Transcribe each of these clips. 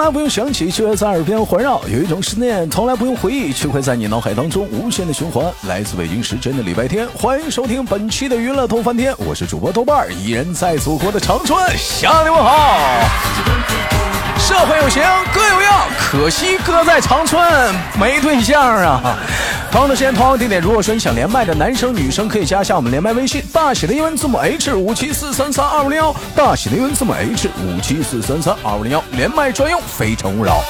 从来不用想起，却会在耳边环绕；有一种思念从来不用回忆，却会在你脑海当中无限的循环。来自北京时间的礼拜天，欢迎收听本期的娱乐逗翻天，我是主播豆瓣儿，依然在祖国的长春向你们好。社会有型，哥有样，可惜哥在长春没对象啊。同样的时间，同样的地点，如果说你想连麦的男生女生，可以加一下我们连麦微信，大写的英文字母 H 五七四三三二五零幺，大写的英文字母 H 五七四三三二五零幺，连麦专用，非诚勿扰。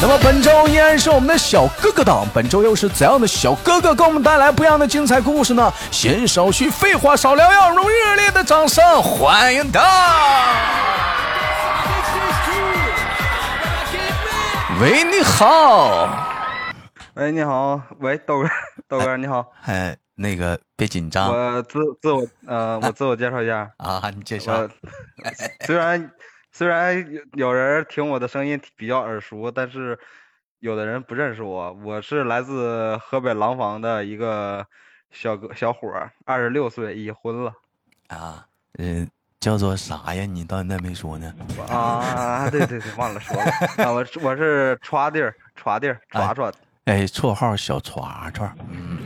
那么本周依然是我们的小哥哥档，本周又是怎样的小哥哥给我们带来不一样的精彩故事呢？闲少叙，废话少聊，要用热烈的掌声欢迎他。喂，你好。喂，你好。喂，豆哥，豆哥，你好。哎，那个别紧张。我自自我呃，我 自我介绍一下啊，你介绍。虽然虽然有人听我的声音比较耳熟，但是有的人不认识我。我是来自河北廊坊的一个小哥小伙，二十六岁，已婚了。啊，嗯。叫做啥呀？你到现在没说呢。啊，对对对，忘了说了。啊，我我是 歘地儿，歘地儿，歘歘。哎，绰号小歘歘。嗯。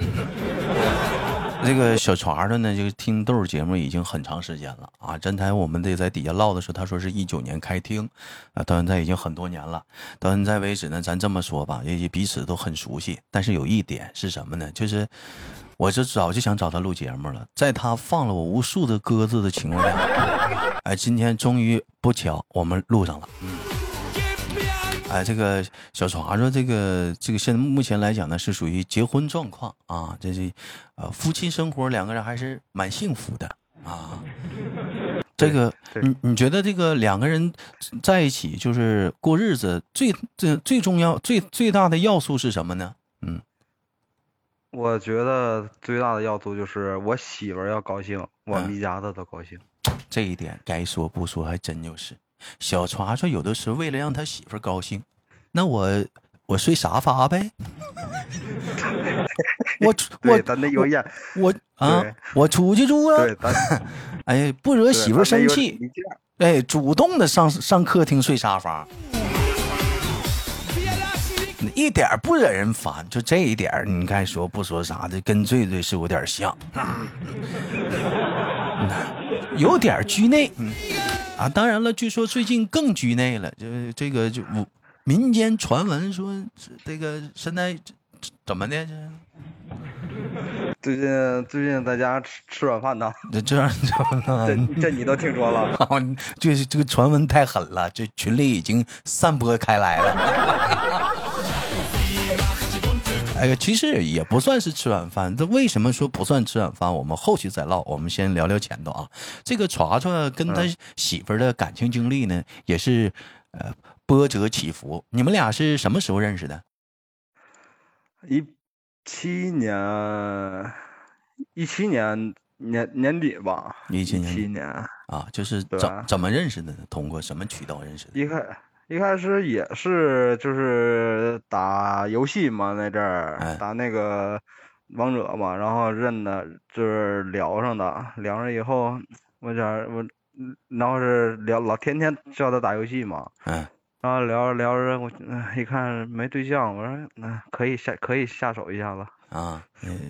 那个小歘歘呢，就听豆儿节目已经很长时间了啊。刚才我们这在底下唠的时候，他说是一九年开听，啊，到现在已经很多年了。到现在为止呢，咱这么说吧，也彼此都很熟悉。但是有一点是什么呢？就是。我是早就想找他录节目了，在他放了我无数的鸽子的情况下，哎，今天终于不巧我们录上了。嗯，哎，这个小歘说，这个这个现在目前来讲呢，是属于结婚状况啊，这是呃夫妻生活，两个人还是蛮幸福的啊。这个，你你觉得这个两个人在一起就是过日子，最最最重要、最最大的要素是什么呢？嗯。我觉得最大的要素就是我媳妇儿要高兴，我们一家子都高兴。这一点该说不说，还真就是。小川说，有的时候为了让他媳妇儿高兴，那我我睡沙发呗。我我咱那有眼，我啊，我出去住啊。哎，不惹媳妇儿生气。哎，主动的上上客厅睡沙发。一点不惹人烦，就这一点你该说不说啥的，跟醉醉是有点像，有点拘内，啊，当然了，据说最近更局内了，就这个就民间传闻说这个现在怎么的这？最近最近在家吃吃软饭呢？这 这样这这你都听说了？就是这个传闻太狠了，这群里已经散播开来了。哎呀，其实也不算是吃软饭。这为什么说不算吃软饭？我们后期再唠。我们先聊聊前头啊。这个查查跟他媳妇儿的感情经历呢，也是呃波折起伏。你们俩是什么时候认识的？一七年，一七年年年底吧。一七年啊，就是怎怎么认识的呢？通过什么渠道认识的？一开。一开始也是就是打游戏嘛，那阵儿打那个王者嘛，然后认的，就是聊上的，聊上以后，我讲我，然后是聊老天天叫他打游戏嘛，嗯，然后聊着聊着，我一看没对象，我说那可以下可以下手一下子啊，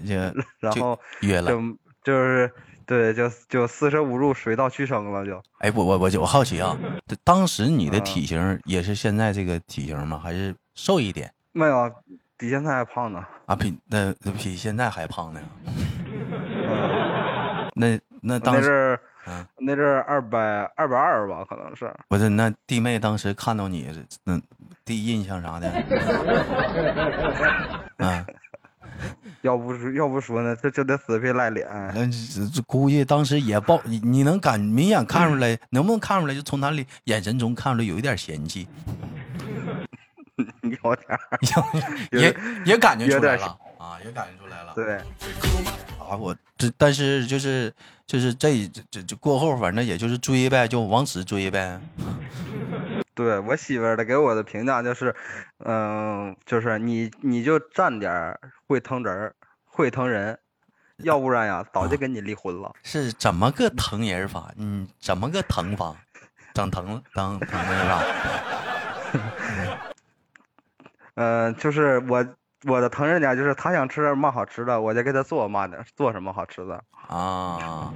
然后约了，就就是。对，就就四舍五入水到渠成了，就。哎，我我我我好奇啊，当时你的体型也是现在这个体型吗？还是瘦一点？没有，比现在还胖呢。啊，比那那比现在还胖呢。那那当时，那阵二百二百二吧，可能是。不是，那弟妹当时看到你，那，第一印象啥的？啊。要不是要不说呢，这就得死皮赖脸。嗯，这估计当时也抱你，你能感明显看出来，能不能看出来？就从他的眼神中看出来有一点嫌弃。有点，也也感觉出来了啊，也感觉出来了。对。啊，我这但是就是就是这这这过后，反正也就是追呗，就往死追呗。对我媳妇儿的给我的评价就是，嗯，就是你你就占点会疼人，会疼人，要不然呀早就跟你离婚了。是怎么个疼人法？嗯，怎么个疼法？整疼了，疼疼是吧？嗯，就是我我的疼人家，就是他想吃点嘛好吃的，我就给他做嘛的，做什么好吃的啊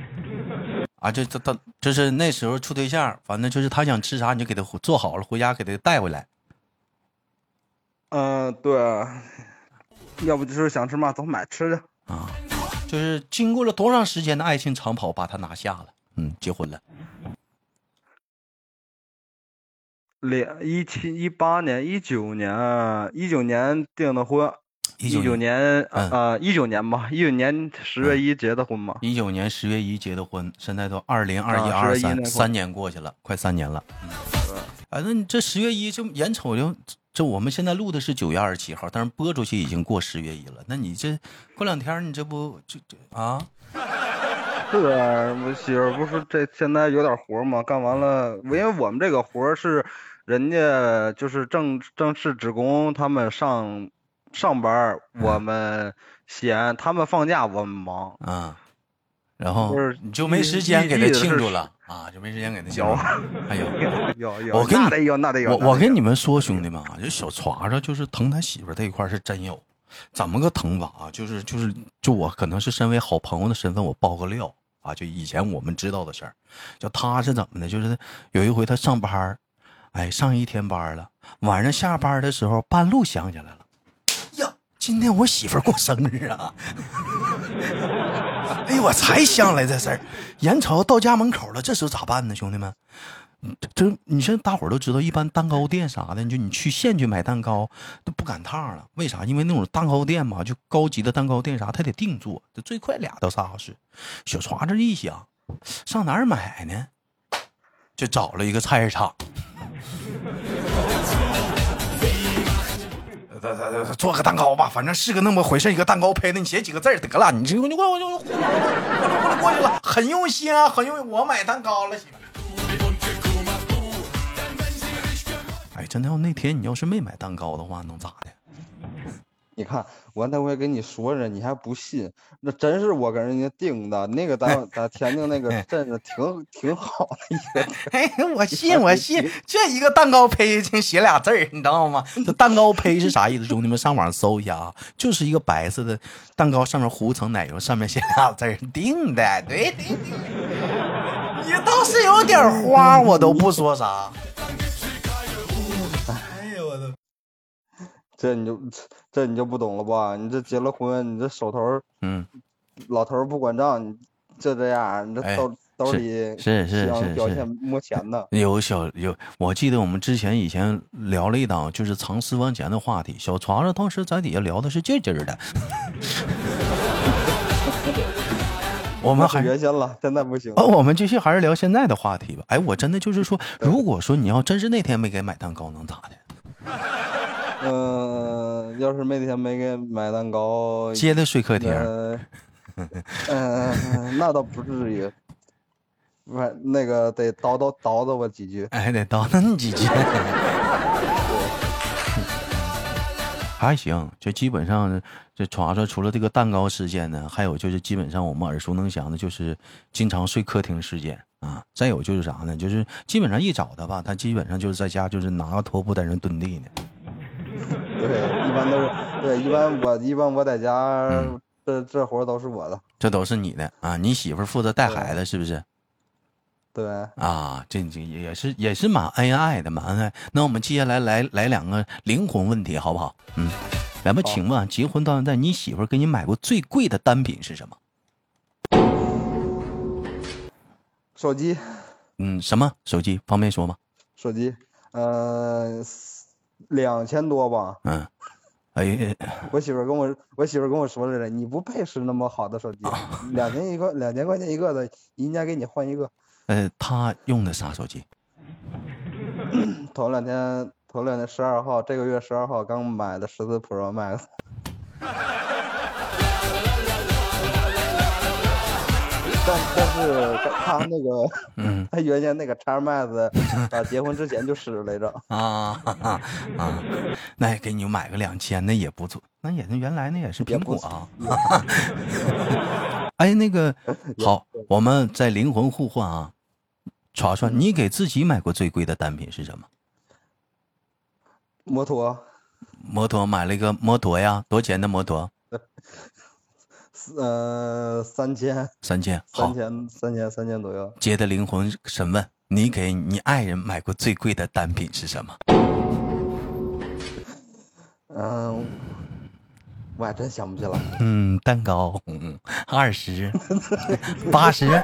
啊！就他他就是那时候处对象，反正就是他想吃啥，你就给他做好了，回家给他带回来。嗯，对，要不就是想吃嘛，走买吃的啊。就是经过了多长时间的爱情长跑，把他拿下了，嗯，结婚了。两一七一八年一九年一九年订的婚，一九年啊一九年吧，一九年十月一结的婚嘛。一九年十月一结的婚，现在都二零二一二三三年过去了，快三年了。嗯，反正你这十月一就眼瞅就，这我们现在录的是九月二十七号，但是播出去已经过十月一了。那你这过两天你这不就就啊？是啊，我媳妇不是这现在有点活嘛，干完了，因为我们这个活是。人家就是正正式职工，他们上上班，我们闲；他们放假，我们忙。啊，然后你就没时间给他庆祝了啊，就没时间给他庆祝。哎呦，有有，我跟你那得有那得有。我我跟你们说，兄弟们啊，就小笤帚就是疼他媳妇这一块是真有，怎么个疼法啊？就是就是就我可能是身为好朋友的身份，我爆个料啊，就以前我们知道的事儿，就他是怎么的？就是有一回他上班。哎，上一天班了，晚上下班的时候，半路想起来了，呀，今天我媳妇过生日啊！哎呦，我才想来这事儿，眼瞅到家门口了，这时候咋办呢，兄弟们？这你现在大伙儿都知道，一般蛋糕店啥的，就你去县去买蛋糕都不赶趟了，为啥？因为那种蛋糕店嘛，就高级的蛋糕店啥，他得定做，这最快俩到仨小时。小刷子一想，上哪儿买呢？就找了一个菜市场。做个蛋糕吧，反正是个那么回事，一个蛋糕胚子，你写几个字得了。你这你过我就过了过去了，很用心啊，很用。我买蛋糕了，媳妇。哎，真的要那天你要是没买蛋糕的话，能咋的？你看，我那回跟你说着，你还不信？那真是我跟人家订的，那个咱 咱天津那个真是挺挺好的一个。哎，我信我信，这一个蛋糕胚就写俩字儿，你知道吗？这蛋糕胚是啥意思？兄弟们上网搜一下啊，就是一个白色的蛋糕，上面糊层奶油，上面写俩字儿，订的。对对对，你倒是有点花，我都不说啥。这你就这你就不懂了吧？你这结了婚，你这手头嗯，老头不管账，你就这样，你这兜兜里是是是表现摸钱的。有小有，我记得我们之前以前聊了一档就是藏私房钱的话题，小床上当时在底下聊的是劲劲的。我们还原先了，现在不行。哦，我们继续还是聊现在的话题吧。哎，我真的就是说，如果说你要真是那天没给买蛋糕，能咋的？嗯，要是那天没给买蛋糕，接着睡客厅。嗯，那倒不至于。不，那个得叨叨叨叨我几句。哎，得叨叨你几句。还行，就基本上这床上除了这个蛋糕事件呢，还有就是基本上我们耳熟能详的，就是经常睡客厅事件啊。再有就是啥呢？就是基本上一找他吧，他基本上就是在家就是拿个拖布在那蹲地呢。对，一般都是对，一般我一般我在家，这这活都是我的，这都是你的啊！你媳妇负责带孩子是不是？对啊，这这也是也是蛮恩爱的，蛮恩爱。那我们接下来来来两个灵魂问题，好不好？嗯，来吧，请问结婚到现在，你媳妇给你买过最贵的单品是什么？手机。嗯，什么手机？方便说吗？手机，呃。两千多吧，嗯，哎，我媳妇跟我，我媳妇跟我说来着，你不配使那么好的手机，两千一个，两千块钱一个的，人家给你换一个。呃，他用的啥手机？头两天，头两天十二号，这个月十二号刚买的十四 Pro Max。但但是他那个，嗯，他原先那个叉麦子 啊，结婚之前就使来着。啊啊啊！那也给你买个两千，那也不错。那也是原来那也是苹果啊。哎，那个好，我们在灵魂互换啊。传传，你给自己买过最贵的单品是什么？摩托。摩托买了一个摩托呀？多少钱的摩托？呃，三千。三千。三千，三千，三千左右。接的灵魂审问：你给你爱人买过最贵的单品是什么？嗯，我还真想不起来。嗯，蛋糕。嗯，二十，八十。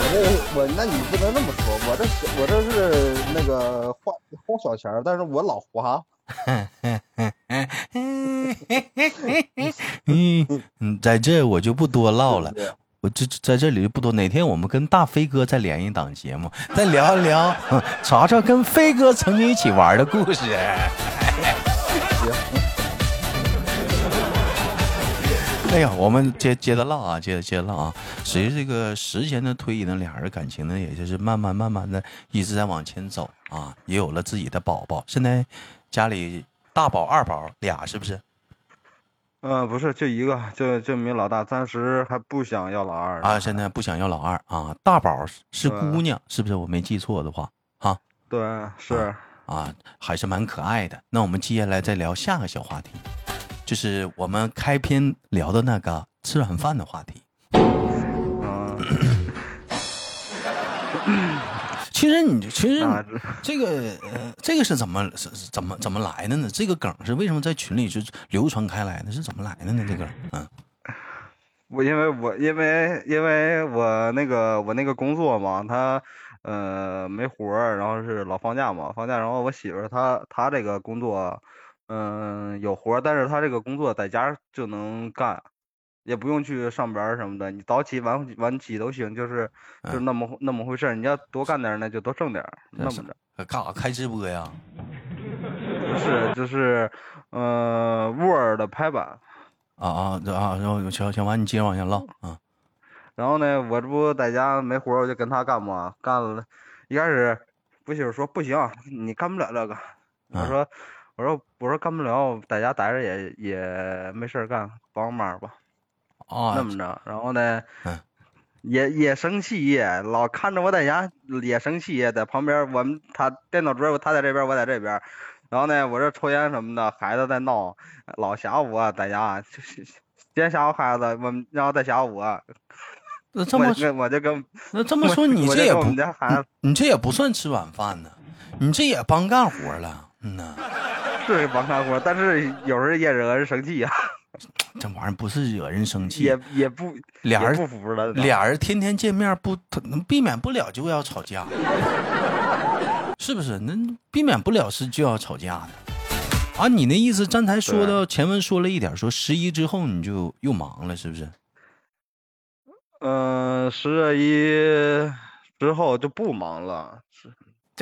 我这我，那你不能那么说。我这我这是那个花花小钱但是我老花。嗯，在这我就不多唠了。我这在这里就不多。哪天我们跟大飞哥再连一档节目，再聊一聊，查查跟飞哥曾经一起玩的故事。哎呀，我们接接着唠啊，接着接着唠啊。随着这个时间的推移呢，俩人感情呢，也就是慢慢慢慢的一直在往前走啊，也有了自己的宝宝。现在家里大宝、二宝俩是不是？嗯，不是，就一个，就就没老大，暂时还不想要老二啊。现在不想要老二啊。大宝是姑娘，是不是？我没记错的话，哈。对，是啊，还是蛮可爱的。那我们接下来再聊下个小话题。就是我们开篇聊的那个吃软饭的话题。其实你其实这个呃这个是怎么是怎么怎么来的呢？这个梗是为什么在群里就流传开来的？是怎么来的呢？这个嗯，我因为我因为因为我那个我那个工作嘛，他呃没活儿，然后是老放假嘛，放假，然后我媳妇儿她她这个工作。嗯，有活儿，但是她这个工作在家就能干，也不用去上班什么的。你早起晚晚起都行，就是就那么那么回事儿你要多干点儿那就多挣点儿那么着。干啥？开直播呀？不 是，就是呃，Word 的排版。啊啊啊！然后行行完，你接着往下唠啊。然后呢，我这不在家没活儿，我就跟他干嘛？干了，一开始不媳妇说不行，你干不了这个。我说。我说我说干不了，在家待着也也没事儿干，帮个忙吧。啊，那么着，然后呢，也也生气，老看着我在家也生气，在旁边我们他电脑桌他在这边，我在这边。然后呢，我这抽烟什么的，孩子在闹，老吓唬我在家，先吓唬孩子，我然后再吓唬我。那这么我就跟那这么说，你这也不你这也不算吃晚饭呢，你这也帮干活了，嗯呐。是帮干活，但是有时候也惹人生气呀。这玩意儿不是惹人生气，也也不俩人不服了。俩人天天见面，不避免不了就要吵架，是不是？那避免不了是就要吵架的。啊，你那意思，刚才说到前文说了一点，说十一之后你就又忙了，是不是？嗯，十月一之后就不忙了。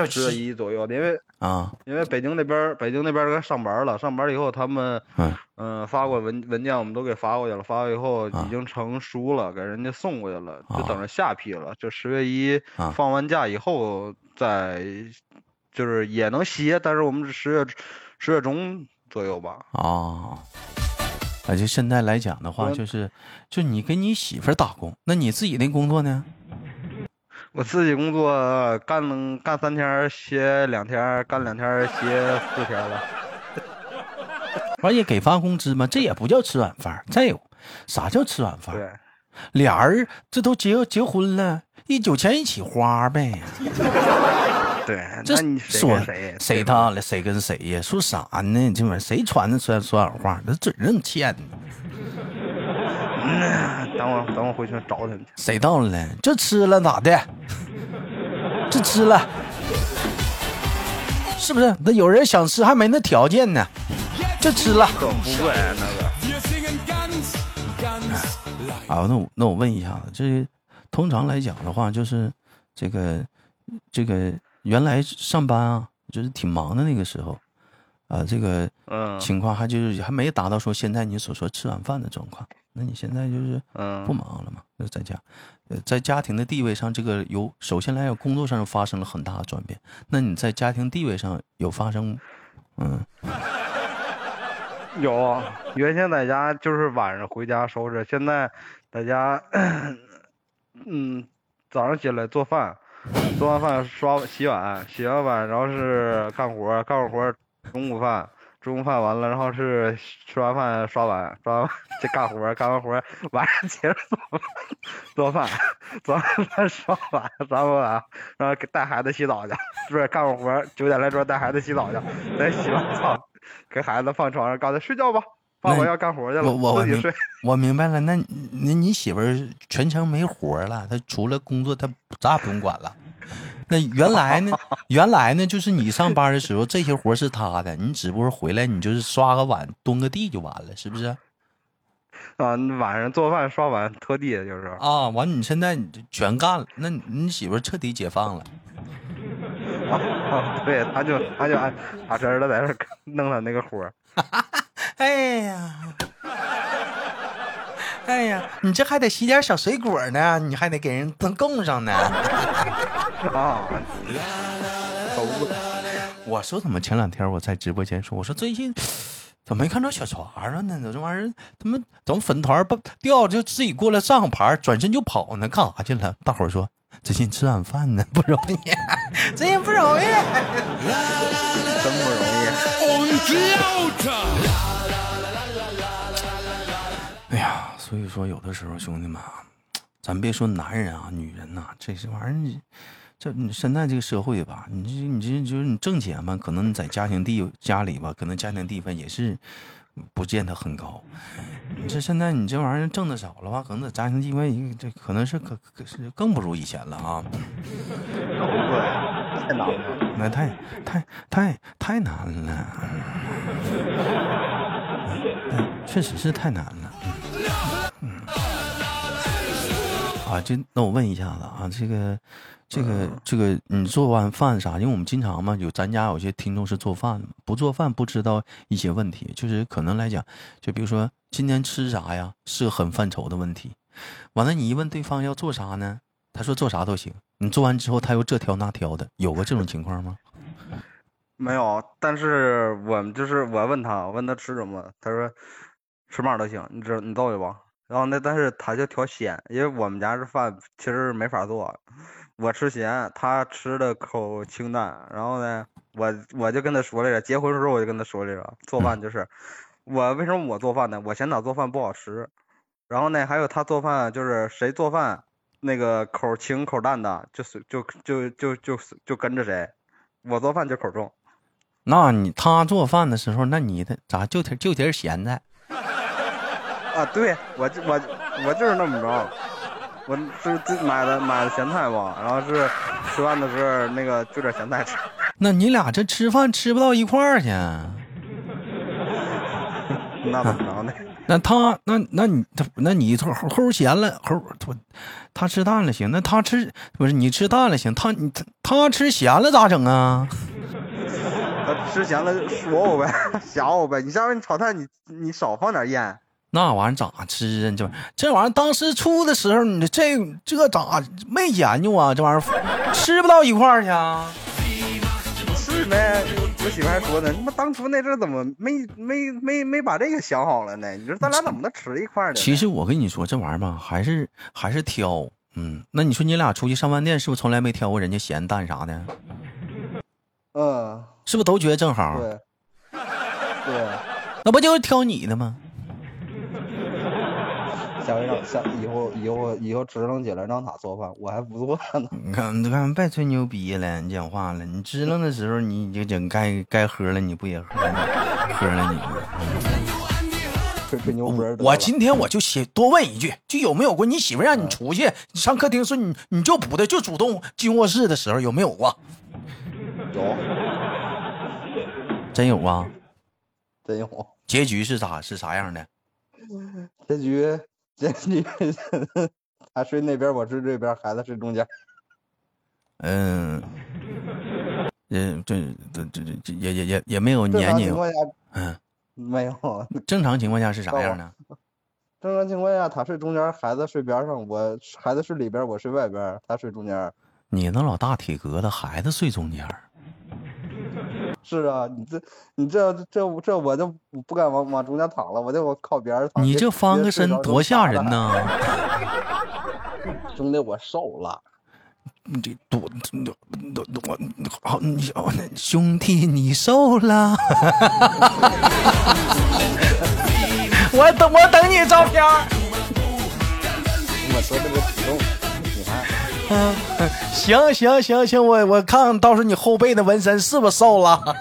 十月一左右，因为啊，因为北京那边，北京那边该上班了。上班了以后，他们嗯嗯发过文文件，我们都给发过去了。发过以后已经成书了，给人家送过去了，就等着下批了。就十月一放完假以后再，就是也能歇，但是我们是十月十月中左右吧。啊，啊，就现在来讲的话，就是就你跟你媳妇打工，那你自己那工作呢？我自己工作干干三天歇两天，干两天歇四天了。完也给发工资吗？这也不叫吃软饭。再有，啥叫吃软饭？对，俩人这都结结婚了，一有钱一起花呗。对，这说谁谁他了？谁跟谁呀？说啥呢？这玩意谁传的说说软话？那嘴认欠呢。等我等我回去找他们去。谁到了呢？就吃了咋的？就吃了，是不是？那有人想吃还没那条件呢，就吃了。可不会那个。啊，那我那我问一下子，这通常来讲的话，就是这个这个原来上班啊，就是挺忙的那个时候，啊，这个情况还就是还没达到说现在你所说吃晚饭的状况。那你现在就是不忙了嘛？就在家，呃，在家庭的地位上，这个有首先来讲工作上发生了很大的转变。那你在家庭地位上有发生？嗯，有。原先在家就是晚上回家收拾，现在在家，嗯，早上起来做饭，做完饭刷洗碗，洗完碗然后是干活，干完活中午饭。中午饭完了，然后是吃完饭刷碗，刷完就干活，干完活晚上接着做做饭，做完饭刷碗，刷完碗，然后给带孩子洗澡去，不是干完活九点来钟带孩子洗澡去，再洗完澡给孩子放床上，告诉他睡觉吧，爸爸要干活去了，我自己睡。我明白了，那那你媳妇全程没活了，她除了工作，她啥也不用管了。那原来呢？原来呢？就是你上班的时候，这些活是他的，你只不过回来，你就是刷个碗、蹲个地就完了，是不是？啊，晚上做饭、刷碗、拖地就是啊。完，你现在你全干了，那你媳妇彻底解放了。对，他就他就按打针了在这弄他那个活 哎呀，哎呀，你这还得洗点小水果呢，你还得给人都供上呢。啊！我说怎么前两天我在直播间说，我说最近 怎么没看着小床了呢？这玩意儿他妈怎么粉团不掉就自己过来上个牌，转身就跑呢？干啥去了？大伙儿说最近吃晚饭呢，不容易，最近不容易，真不容易。哎呀，所以说有的时候兄弟们啊，咱别说男人啊，女人呐，这些玩意儿。这你现在这个社会吧，你这你这就是你挣钱嘛，可能你在家庭地家里吧，可能家庭地位也是不见得很高。你这现在你这玩意儿挣的少了吧，可能在家庭地位这可能是可可是更不如以前了啊。太难了，那太太太太难了，确实是太难了。嗯，啊，这那我问一下子啊，这个。这个这个，你做完饭啥？因为我们经常嘛，有咱家有些听众是做饭的，不做饭不知道一些问题，就是可能来讲，就比如说今天吃啥呀，是个很犯愁的问题。完了，你一问对方要做啥呢？他说做啥都行。你做完之后，他又这挑那挑的，有过这种情况吗？没有，但是我们就是我问他，问他吃什么，他说什么都行，你知你造去吧。然后那但是他就挑咸，因为我们家这饭其实没法做。我吃咸，他吃的口清淡。然后呢，我我就跟他说来着，结婚的时候我就跟他说来着，做饭就是，我为什么我做饭呢？我嫌他做饭不好吃。然后呢，还有他做饭就是谁做饭那个口清口淡的，就是就就就就就跟着谁。我做饭就口重。那你他做饭的时候，那你的咋就就点咸的？啊，对我就我我就是那么着。我是自买的买的咸菜吧，然后是吃饭的时候那个就点咸菜吃。那你俩这吃饭吃不到一块儿去？那怎么着呢？那他那那你他那你齁齁咸了齁他他吃淡了行？那他吃不是你吃淡了行？他你他他吃咸了咋整啊？他吃咸了说我呗，吓我呗。你下回你炒菜你你少放点盐。那玩意儿咋吃啊？这这玩意儿当时出的时候，你这这咋没研究啊？这玩意儿吃不到一块儿去啊？是呗，我媳妇还说呢，他妈当初那阵怎么没没没没把这个想好了呢？你说咱俩怎么能吃一块儿呢？其实我跟你说，这玩意儿吧，还是还是挑。嗯，那你说你俩出去上饭店，是不是从来没挑过人家咸淡啥的？嗯，是不是都觉得正好？对，对，那不就是挑你的吗？下回让下以后以后以后支棱起来让他做饭，我还不做呢。你看你看，别吹牛逼了，你讲话了。你支棱的时候，你就整该该喝了，你不也喝喝了你？吹吹牛逼。我今天我就先多问一句，就有没有过你媳妇让你出去，你上客厅说你你就不的就主动进卧室的时候有没有过？有，真有啊？真有。结局是咋是啥样的？结局。这你他睡那边，我睡这边，孩子睡中间。嗯，也，这这这这也也也也没有年龄。嗯，没有。正常情况下是啥样呢？正常情况下，他睡中间，孩子睡边上。我孩子睡里边，我睡外边，他睡中间。你那老大体格子，孩子睡中间。是啊，你这你这这这我就不敢往往中间躺了，我就我靠边儿躺。你这翻个身多吓人呐！兄弟，我瘦了。你这多多多好，兄弟你瘦了。我等我等你照片。我说这个体重，你看。嗯，行行行行，我我看看到时候你后背的纹身是不是瘦了？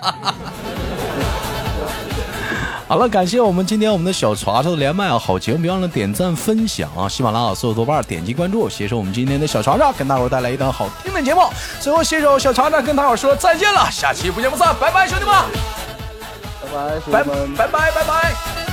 好了，感谢我们今天我们的小茶茶的连麦啊，好节目别忘了点赞分享啊，喜马拉雅搜索豆瓣点击关注，携手我们今天的小茶茶跟大伙带来一档好听的节目。最后携手小茶茶跟大伙说再见了，下期不见不散，拜拜，兄弟们，拜拜，拜拜拜拜拜拜。